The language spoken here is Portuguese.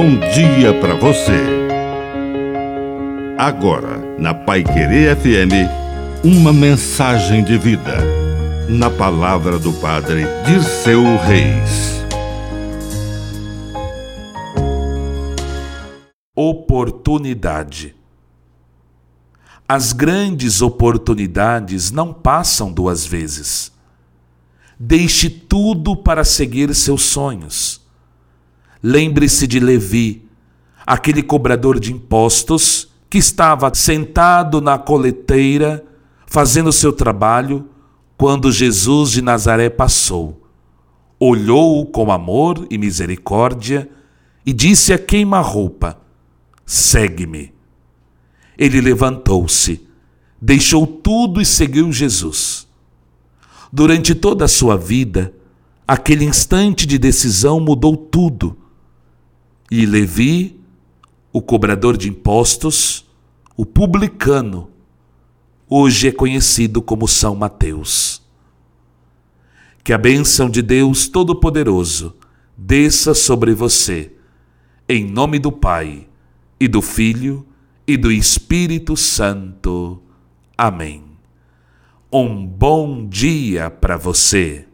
bom dia para você. Agora, na Pai Querer FM, uma mensagem de vida. Na palavra do Padre de seu Reis. Oportunidade. As grandes oportunidades não passam duas vezes. Deixe tudo para seguir seus sonhos. Lembre-se de Levi, aquele cobrador de impostos que estava sentado na coleteira fazendo seu trabalho quando Jesus de Nazaré passou. Olhou-o com amor e misericórdia e disse a queima-roupa: Segue-me. Ele levantou-se, deixou tudo e seguiu Jesus. Durante toda a sua vida, aquele instante de decisão mudou tudo e Levi, o cobrador de impostos, o publicano, hoje é conhecido como São Mateus. Que a bênção de Deus Todo-Poderoso desça sobre você, em nome do Pai, e do Filho, e do Espírito Santo. Amém. Um bom dia para você.